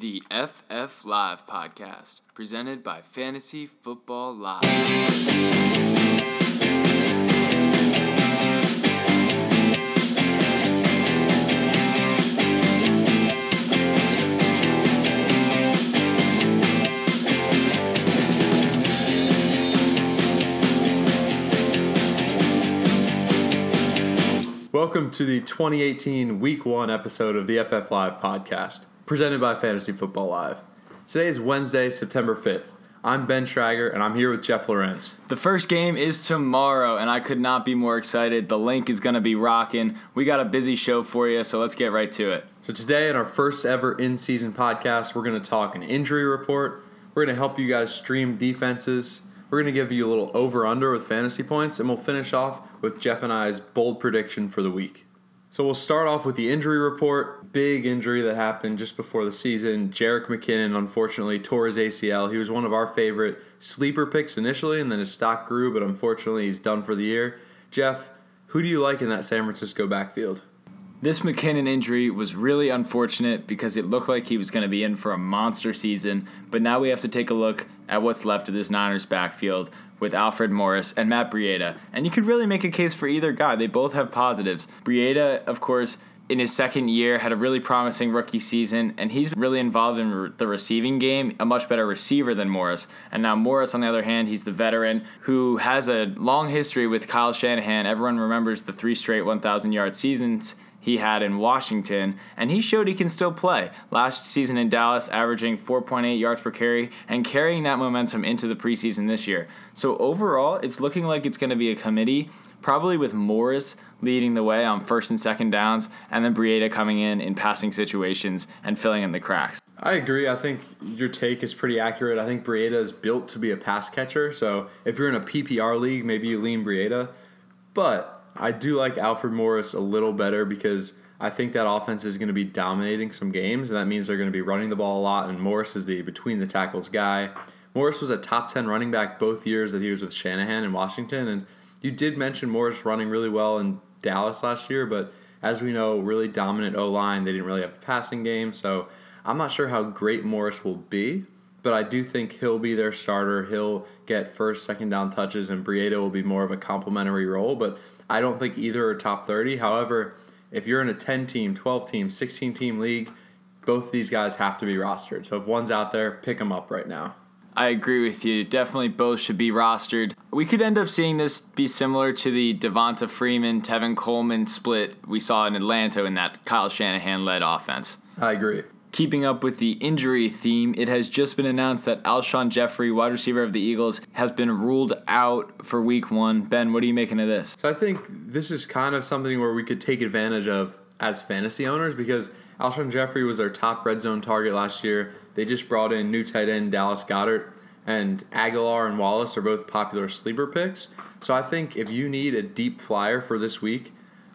The FF Live podcast, presented by Fantasy Football Live. Welcome to the 2018 Week 1 episode of the FF Live podcast, presented by Fantasy Football Live. Today is Wednesday, September 5th. I'm Ben Schrager, and I'm here with Jeff Lorenz. The first game is tomorrow, and I could not be more excited. The Linc is going to be rocking. We got a busy show for you, so let's get right to it. So, today, in our first ever in season podcast, we're going to talk an injury report. We're going to help you guys stream defenses. We're going to give you a little over under with fantasy points, and we'll finish off with Jeff and I's bold prediction for the week. So we'll start off with the injury report. Big injury that happened just before the season. Jerick McKinnon unfortunately tore his ACL. He was one of our favorite sleeper picks initially, and then his stock grew, but unfortunately he's done for the year. Jeff, who do you like in that San Francisco backfield? This McKinnon injury was really unfortunate because it looked like he was going to be in for a monster season, but now we have to take a look at what's left of this Niners backfield with Alfred Morris and Matt Breida. And you could really make a case for either guy. They both have positives. Breida, of course, in his second year had a really promising rookie season and he's really involved in the receiving game a much better receiver than morris and now morris on the other hand he's the veteran who has a long history with kyle shanahan everyone remembers the three straight 1000 yard seasons he had in Washington, and he showed he can still play. Last season in Dallas, averaging 4.8 yards per carry and carrying that momentum into the preseason this year. So overall, it's looking like it's going to be a committee, probably with Morris leading the way on first and second downs, and then Breida coming in in passing situations and filling in the cracks. I agree. I think your take is pretty accurate. I think Breida is built to be a pass catcher. So if you're in a PPR league, maybe you lean Breida. But I do like Alfred Morris a little better because I think that offense is going to be dominating some games, and that means they're going to be running the ball a lot. And Morris is the between the tackles guy. Morris was a top 10 running back both years that he was with Shanahan in Washington. And you did mention Morris running really well in Dallas last year, but as we know, really dominant O line. They didn't really have a passing game. So I'm not sure how great Morris will be, but I do think he'll be their starter. He'll get first, second down touches, and Breida will be more of a complementary role. But I don't think either are top 30. However, if you're in a 10 team, 12 team, 16 team league, both these guys have to be rostered. So if one's out there, pick them up right now. I agree with you. Definitely both should be rostered. We could end up seeing this be similar to the Devonta Freeman, Tevin Coleman split we saw in Atlanta in that Kyle Shanahan led offense. I agree. Keeping up with the injury theme, it has just been announced that Alshon Jeffery, wide receiver of the Eagles, has been ruled out for week one. Ben, what are you making of this? So I think this is kind of something where we could take advantage of as fantasy owners because Alshon Jeffery was their top red zone target last year. They just brought in new tight end Dallas Goedert, and Agholor and Wallace are both popular sleeper picks. So I think if you need a deep flyer for this week,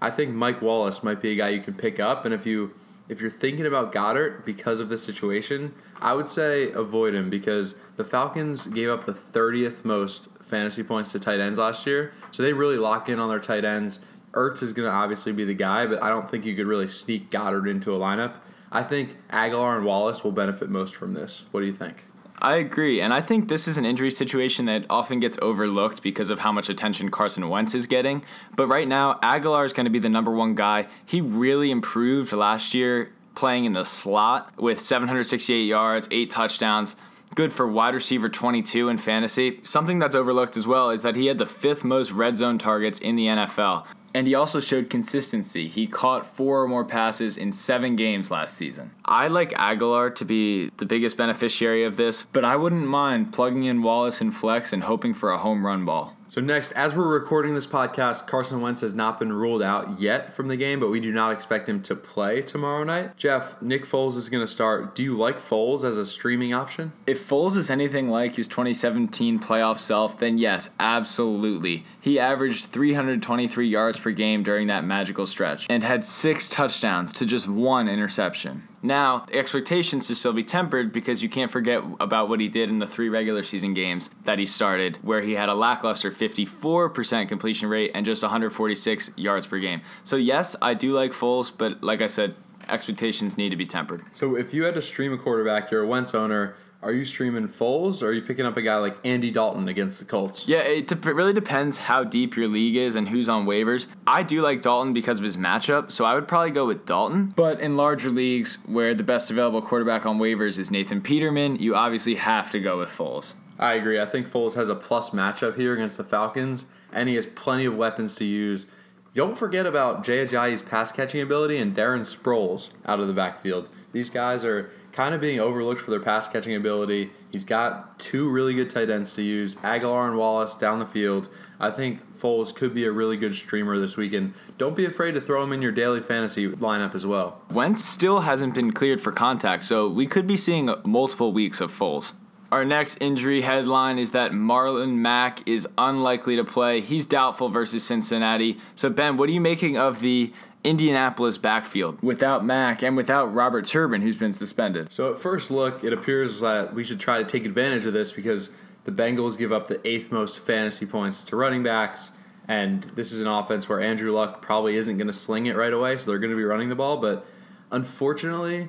I think Mike Wallace might be a guy you can pick up. And if you if you're thinking about Goedert because of the situation, I would say avoid him because the Falcons gave up the 30th most fantasy points to tight ends last year. So they really lock in on their tight ends. Ertz is going to obviously be the guy, but I don't think you could really sneak Goedert into a lineup. I think Agholor and Wallace will benefit most from this. What do you think? I agree, and I think this is an injury situation that often gets overlooked because of how much attention Carson Wentz is getting. But right now, Agholor is going to be the number one guy. He really improved last year playing in the slot with 768 yards, eight touchdowns. Good for wide receiver 22 in fantasy. Something that's overlooked as well is that he had the fifth most red zone targets in the NFL. And he also showed consistency. He caught four or more passes in seven games last season. I like Agholor to be the biggest beneficiary of this, but I wouldn't mind plugging in Wallace and Flex and hoping for a home run ball. So next, as we're recording this podcast, Carson Wentz has not been ruled out yet from the game, but we do not expect him to play tomorrow night. Jeff, Nick Foles is going to start. Do you like Foles as a streaming option? If Foles is anything like his 2017 playoff self, then yes, absolutely. He averaged 323 yards per game during that magical stretch and had six touchdowns to just one interception. Now, expectations should still be tempered because you can't forget about what he did in the three regular season games that he started, where he had a lackluster 54% completion rate and just 146 yards per game. So, yes, I do like Foles, but like I said, expectations need to be tempered. So if you had to stream a quarterback, you're a Wentz owner. Are you streaming Foles or are you picking up a guy like Andy Dalton against the Colts? Yeah, it, de- it really depends how deep your league is and who's on waivers. I do like Dalton because of his matchup, so I would probably go with Dalton. But in larger leagues where the best available quarterback on waivers is Nathan Peterman, you obviously have to go with Foles. I agree. I think Foles has a plus matchup here against the Falcons, and he has plenty of weapons to use. Don't forget about Jay Ajayi's pass catching ability and Darren Sproles out of the backfield. These guys are kind of being overlooked for their pass catching ability. He's got two really good tight ends to use, Agholor and Wallace down the field. I think Foles could be a really good streamer this weekend. Don't be afraid to throw him in your daily fantasy lineup as well. Wentz still hasn't been cleared for contact, so we could be seeing multiple weeks of Foles. Our next injury headline is that Marlon Mack is unlikely to play. He's doubtful versus Cincinnati. So, Ben, what are you making of the Indianapolis backfield without Mack and without Robert Turbin, who's been suspended. So at first look, it appears that we should try to take advantage of this because the Bengals give up the eighth most fantasy points to running backs, and this is an offense where Andrew Luck probably isn't going to sling it right away, so they're going to be running the ball. But unfortunately,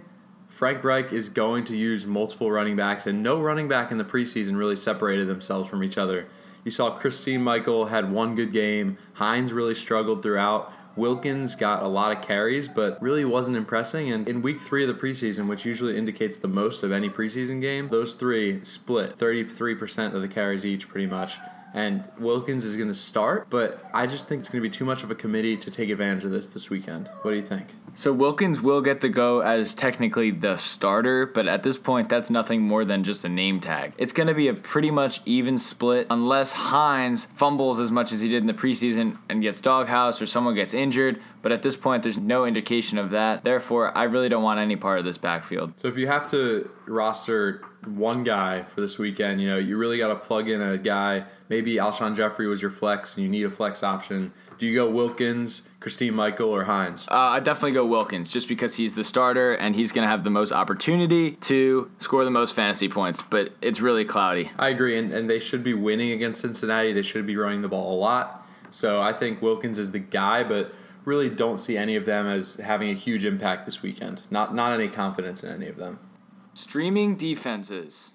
Frank Reich is going to use multiple running backs, and no running back in the preseason really separated themselves from each other. You saw Christine Michael had one good game. Hines really struggled throughout. Wilkins got a lot of carries, but really wasn't impressing. And in week three of the preseason, which usually indicates the most of any preseason game, those three split 33% of the carries each, pretty much and Wilkins is going to start, but I just think it's going to be too much of a committee to take advantage of this this weekend. What do you think? So Wilkins will get the go as technically the starter, but at this point, that's nothing more than just a name tag. It's going to be a pretty much even split unless Hines fumbles as much as he did in the preseason and gets doghouse or someone gets injured. But at this point, there's no indication of that. Therefore, I really don't want any part of this backfield. So if you have to roster one guy for this weekend, you know, you really got to plug in a guy. Maybe Alshon Jeffery was your flex and you need a flex option. Do you go Wilkins, Christine Michael, or Hines? Uh, I definitely go Wilkins just because he's the starter and he's going to have the most opportunity to score the most fantasy points, but it's really cloudy. I agree, and, and they should be winning against Cincinnati. They should be running the ball a lot. So I think Wilkins is the guy, but really don't see any of them as having a huge impact this weekend. Not not any confidence in any of them. Streaming defenses.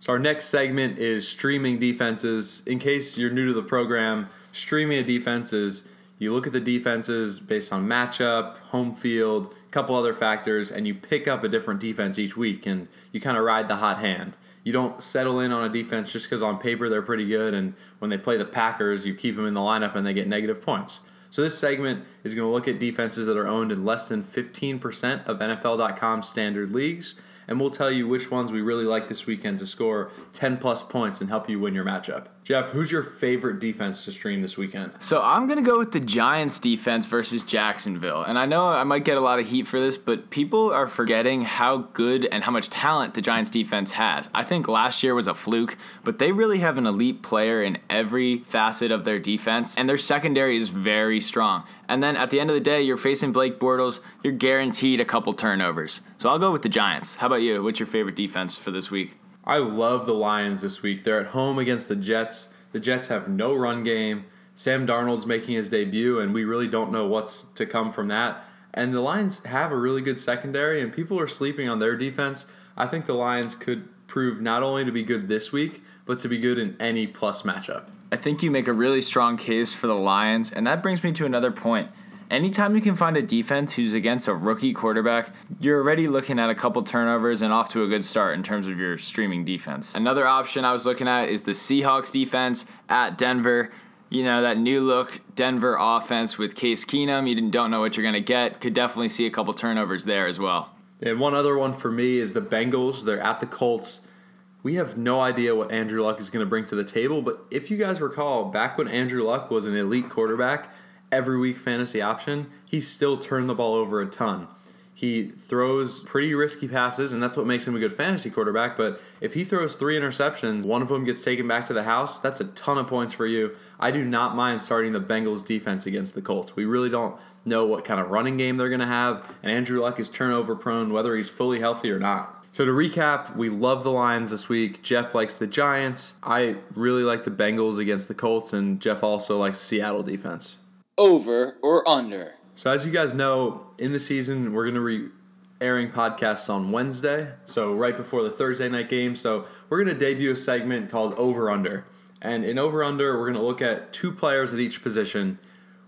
So our next segment is streaming defenses. In case you're new to the program, streaming a defense is you look at the defenses based on matchup, home field, a couple other factors, and you pick up a different defense each week, and you kind of ride the hot hand. You don't settle in on a defense just because on paper they're pretty good, and when they play the Packers, you keep them in the lineup and they get negative points. So this segment is going to look at defenses that are owned in less than 15% of NFL.com standard leagues and we'll tell you which ones we really like this weekend to score 10 plus points and help you win your matchup. Jeff, who's your favorite defense to stream this weekend? So I'm going to go with the Giants defense versus Jacksonville. And I know I might get a lot of heat for this, but people are forgetting how good and how much talent the Giants defense has. I think last year was a fluke, but they really have an elite player in every facet of their defense, and their secondary is very strong. And then at the end of the day, you're facing Blake Bortles, you're guaranteed a couple turnovers. So I'll go with the Giants. How about you? What's your favorite defense for this week? I love the Lions this week. They're at home against the Jets. The Jets have no run game. Sam Darnold's making his debut, and we really don't know what's to come from that. And the Lions have a really good secondary, and people are sleeping on their defense. I think the Lions could prove not only to be good this week, but to be good in any plus matchup. I think you make a really strong case for the Lions, and that brings me to another point. Anytime you can find a defense who's against a rookie quarterback, you're already looking at a couple turnovers and off to a good start in terms of your streaming defense. Another option I was looking at is the Seahawks defense at Denver. You know, that new look Denver offense with Case Keenum, you don't know what you're going to get. Could definitely see a couple turnovers there as well. And one other one for me is the Bengals. They're at the Colts. We have no idea what Andrew Luck is going to bring to the table, but if you guys recall, back when Andrew Luck was an elite quarterback, every week fantasy option, he's still turned the ball over a ton. He throws pretty risky passes, and that's what makes him a good fantasy quarterback. But if he throws three interceptions, one of them gets taken back to the house, that's a ton of points for you. I do not mind starting the Bengals defense against the Colts. We really don't know what kind of running game they're going to have, and Andrew Luck is turnover prone, whether he's fully healthy or not. So to recap, we love the Lions this week. Jeff likes the Giants. I really like the Bengals against the Colts, and Jeff also likes Seattle defense over or under. So, as you guys know, in the season, we're going to be airing podcasts on Wednesday, so right before the Thursday night game. So we're going to debut a segment called Over Under. And in Over Under, we're going to look at two players at each position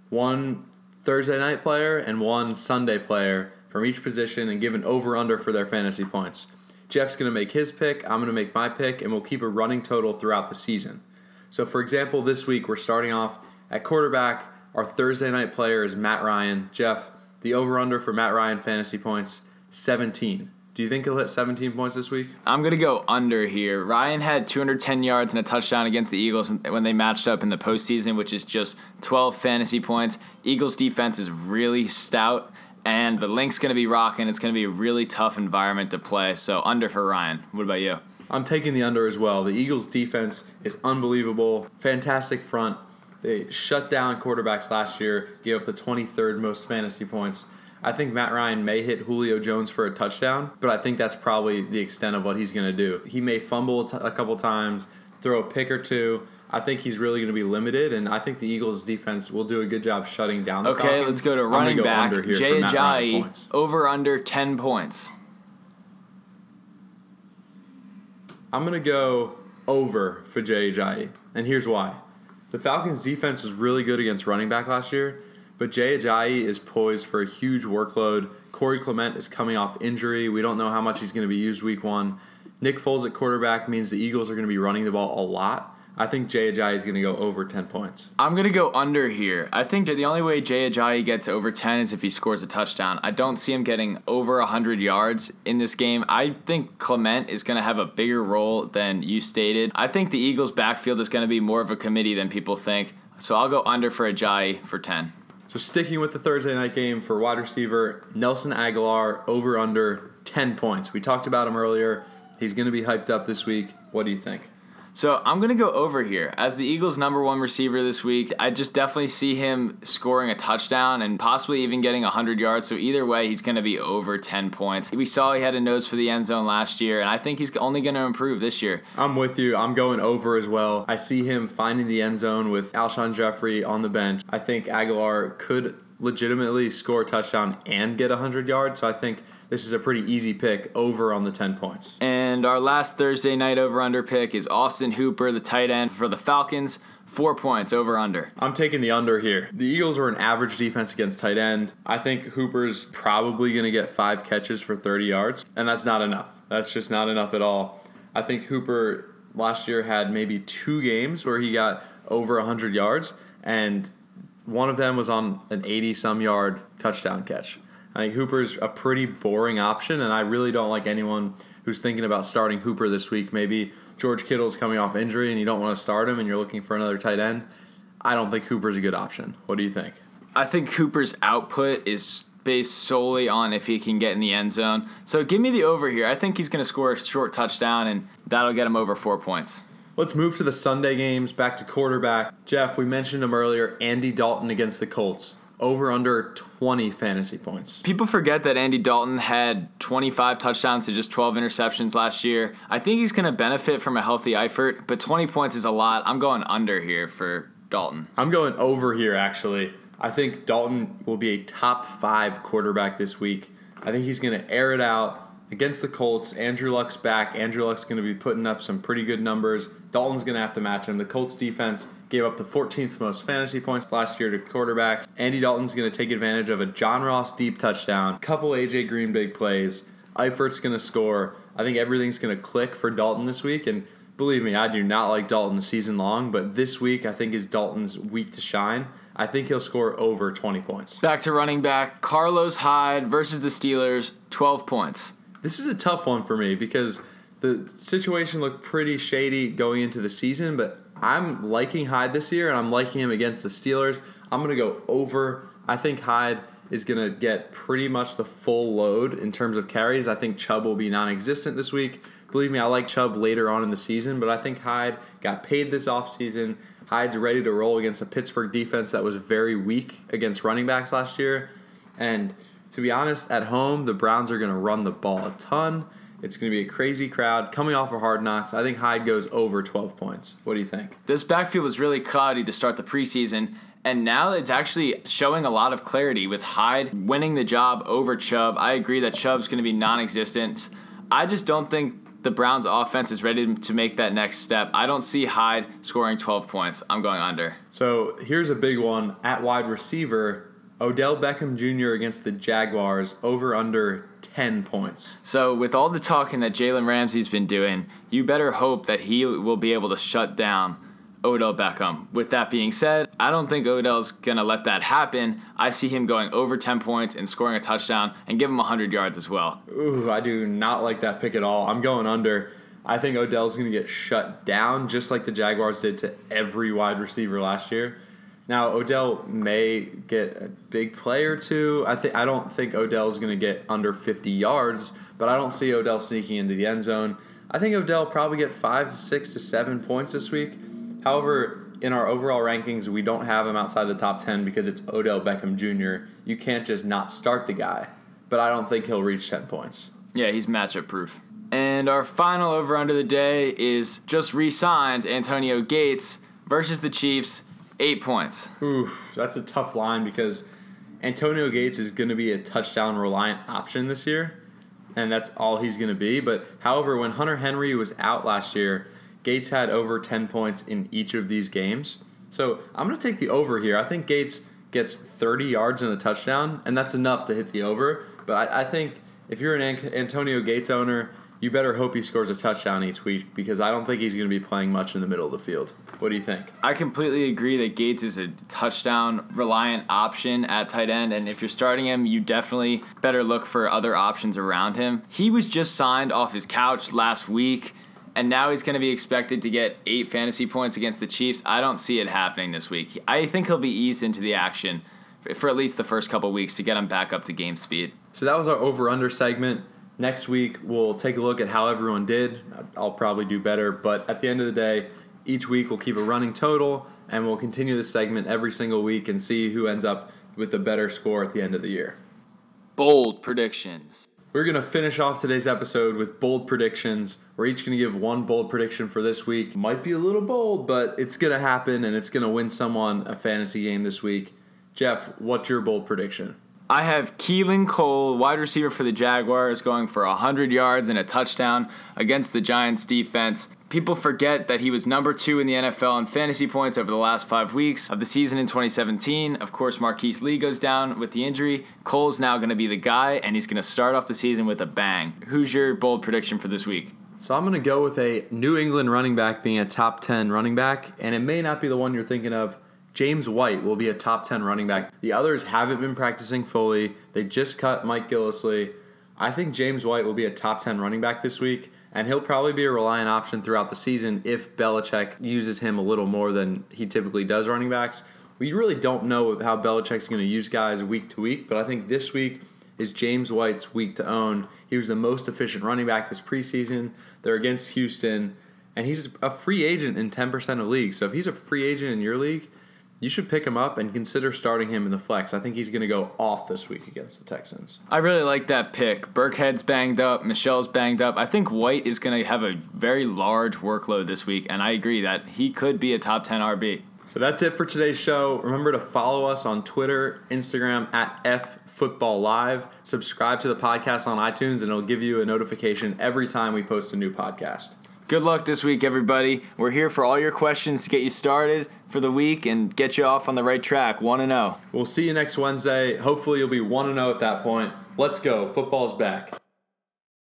one Thursday night player and one Sunday player from each position and give an over under for their fantasy points. Jeff's going to make his pick, I'm going to make my pick, and we'll keep a running total throughout the season. So, for example, this week we're starting off at quarterback. Our Thursday night player is Matt Ryan. Jeff, the over under for Matt Ryan fantasy points 17. Do you think he'll hit 17 points this week? I'm going to go under here. Ryan had 210 yards and a touchdown against the Eagles when they matched up in the postseason, which is just 12 fantasy points. Eagles defense is really stout, and the Linc's going to be rocking. It's going to be a really tough environment to play. So under for Ryan. What about you? I'm taking the under as well. The Eagles' defense is unbelievable. Fantastic front. They shut down quarterbacks last year, gave up the 23rd most fantasy points. I think Matt Ryan may hit Julio Jones for a touchdown, but I think that's probably the extent of what he's going to do. He may fumble a, t- a couple times, throw a pick or two. I think he's really going to be limited, and I think the Eagles' defense will do a good job shutting down the Okay, Falcons. let's go to I'm gonna running go back. under here Jay Matt Ryan Ajayi, points. over under 10 points. I'm going to go over for Jay Ajayi, and here's why. The Falcons' defense was really good against running back last year, but Jay Ajayi is poised for a huge workload. Corey Clement is coming off injury. We don't know how much he's going to be used week one. Nick Foles at quarterback means the Eagles are going to be running the ball a lot. I think Jay Ajayi is going to go over 10 points. I'm going to go under here. I think the only way Jay Ajayi gets over 10 is if he scores a touchdown. I don't see him getting over 100 yards in this game. I think Clement is going to have a bigger role than you stated. I think the Eagles' backfield is going to be more of a committee than people think. So I'll go under for Ajayi for 10. So sticking with the Thursday night game for wide receiver, Nelson Agholor over under 10 points. We talked about him earlier. He's going to be hyped up this week. What do you think? So I'm going to go over here. As the Eagles' number one receiver this week, I just definitely see him scoring a touchdown and possibly even getting 100 yards. So either way, he's going to be over 10 points. We saw he had a nose for the end zone last year, and I think he's only going to improve this year. I'm with you. I'm going over as well. I see him finding the end zone with Alshon Jeffery on the bench. I think Agholor could legitimately score a touchdown and get 100 yards. So I think this is a pretty easy pick over on the 10 points. And our last Thursday night over under pick is Austin Hooper, the tight end for the Falcons. Four points over under. I'm taking the under here. The Eagles are an average defense against tight end. I think Hooper's probably going to get five catches for 30 yards, and that's not enough. That's just not enough at all. I think Hooper last year had maybe two games where he got over 100 yards, and one of them was on an 80 some yard touchdown catch. I think Hooper's a pretty boring option, and I really don't like anyone who's thinking about starting Hooper this week. Maybe George Kittle's coming off injury and you don't want to start him and you're looking for another tight end. I don't think Hooper's a good option. What do you think? I think Hooper's output is based solely on if he can get in the end zone. So give me the over here. I think he's going to score a short touchdown, and that'll get him over four points. Let's move to the Sunday games, back to quarterback. Jeff, we mentioned him earlier, Andy Dalton against the Colts. Over under 20 fantasy points. People forget that Andy Dalton had 25 touchdowns to just 12 interceptions last year. I think he's going to benefit from a healthy Eifert, but 20 points is a lot. I'm going under here for Dalton. I'm going over here, actually. I think Dalton will be a top five quarterback this week. I think he's going to air it out against the Colts. Andrew Luck's back. Andrew Luck's going to be putting up some pretty good numbers. Dalton's going to have to match him. The Colts defense gave up the 14th most fantasy points last year to quarterbacks. Andy Dalton's going to take advantage of a John Ross deep touchdown, couple AJ Green big plays. Eifert's going to score. I think everything's going to click for Dalton this week. And believe me, I do not like Dalton season long, but this week I think is Dalton's week to shine. I think he'll score over 20 points. Back to running back Carlos Hyde versus the Steelers, 12 points. This is a tough one for me because the situation looked pretty shady going into the season, but I'm liking Hyde this year and I'm liking him against the Steelers. I'm going to go over. I think Hyde is going to get pretty much the full load in terms of carries. I think Chubb will be non existent this week. Believe me, I like Chubb later on in the season, but I think Hyde got paid this offseason. Hyde's ready to roll against a Pittsburgh defense that was very weak against running backs last year. And to be honest, at home, the Browns are going to run the ball a ton. It's going to be a crazy crowd coming off of hard knocks. I think Hyde goes over 12 points. What do you think? This backfield was really cloudy to start the preseason, And now it's actually showing a lot of clarity with Hyde winning the job over Chubb. I agree that Chubb's going to be non existent. I just don't think the Browns' offense is ready to make that next step. I don't see Hyde scoring 12 points. I'm going under. So here's a big one at wide receiver Odell Beckham Jr. against the Jaguars over under 10 points. So, with all the talking that Jalen Ramsey's been doing, you better hope that he will be able to shut down Odell Beckham. With that being said, I don't think Odell's going to let that happen. I see him going over 10 points and scoring a touchdown and give him 100 yards as well. Ooh, I do not like that pick at all. I'm going under. I think Odell's going to get shut down just like the Jaguars did to every wide receiver last year. Now Odell may get a big play or two. I think I don't think Odell's going to get under 50 yards, but I don't see Odell sneaking into the end zone. I think Odell probably get five to six to seven points this week. However, in our overall rankings, we don't have him outside the top 10 because it's Odell Beckham Jr. You can't just not start the guy, but I don't think he'll reach 10 points. Yeah, he's matchup proof. And our final over under the day is just re signed Antonio Gates versus the Chiefs, eight points. Oof, that's a tough line because Antonio Gates is going to be a touchdown reliant option this year, and that's all he's going to be. But however, when Hunter Henry was out last year, Gates had over 10 points in each of these games. So I'm going to take the over here. I think Gates gets 30 yards and a touchdown, and that's enough to hit the over. But I, I think if you're an Antonio Gates owner, you better hope he scores a touchdown each week because I don't think he's going to be playing much in the middle of the field. What do you think? I completely agree that Gates is a touchdown reliant option at tight end, and if you're starting him, you definitely better look for other options around him. He was just signed off his couch last week, and now he's going to be expected to get eight fantasy points against the Chiefs. I don't see it happening this week. I think he'll be eased into the action for at least the first couple weeks to get him back up to game speed. So that was our over under segment. Next week, we'll take a look at how everyone did. I'll probably do better, but at the end of the day, each week we'll keep a running total and we'll continue this segment every single week and see who ends up with the better score at the end of the year. Bold predictions. We're going to finish off today's episode with bold predictions. We're each going to give one bold prediction for this week. Might be a little bold, but it's going to happen and it's going to win someone a fantasy game this week. Jeff, what's your bold prediction? I have Keelan Cole, wide receiver for the Jaguars, going for 100 yards and a touchdown against the Giants defense. People forget that he was number two in the NFL in fantasy points over the last five weeks of the season in 2017. Of course, Marquise Lee goes down with the injury. Cole's now going to be the guy, and he's going to start off the season with a bang. Who's your bold prediction for this week? So I'm going to go with a New England running back being a top 10 running back, and it may not be the one you're thinking of. James White will be a top 10 running back. The others haven't been practicing fully. They just cut Mike Gillislee. I think James White will be a top 10 running back this week, and he'll probably be a reliant option throughout the season if Belichick uses him a little more than he typically does running backs. We really don't know how Belichick's going to use guys week to week, but I think this week is James White's week to own. He was the most efficient running back this preseason. They're against Houston, and he's a free agent in 10% of leagues. So if he's a free agent in your league, you should pick him up and consider starting him in the flex. I think he's going to go off this week against the Texans. I really like that pick. Burkhead's banged up, Michel's banged up. I think White is going to have a very large workload this week, and I agree that he could be a top 10 RB. So that's it for today's show. Remember to follow us on Twitter, Instagram at F Football Live. Subscribe to the podcast on iTunes, and it'll give you a notification every time we post a new podcast. Good luck this week, everybody. We're here for all your questions to get you started for the week and get you off on the right track, 1 0. We'll see you next Wednesday. Hopefully, you'll be 1 0 at that point. Let's go. Football's back.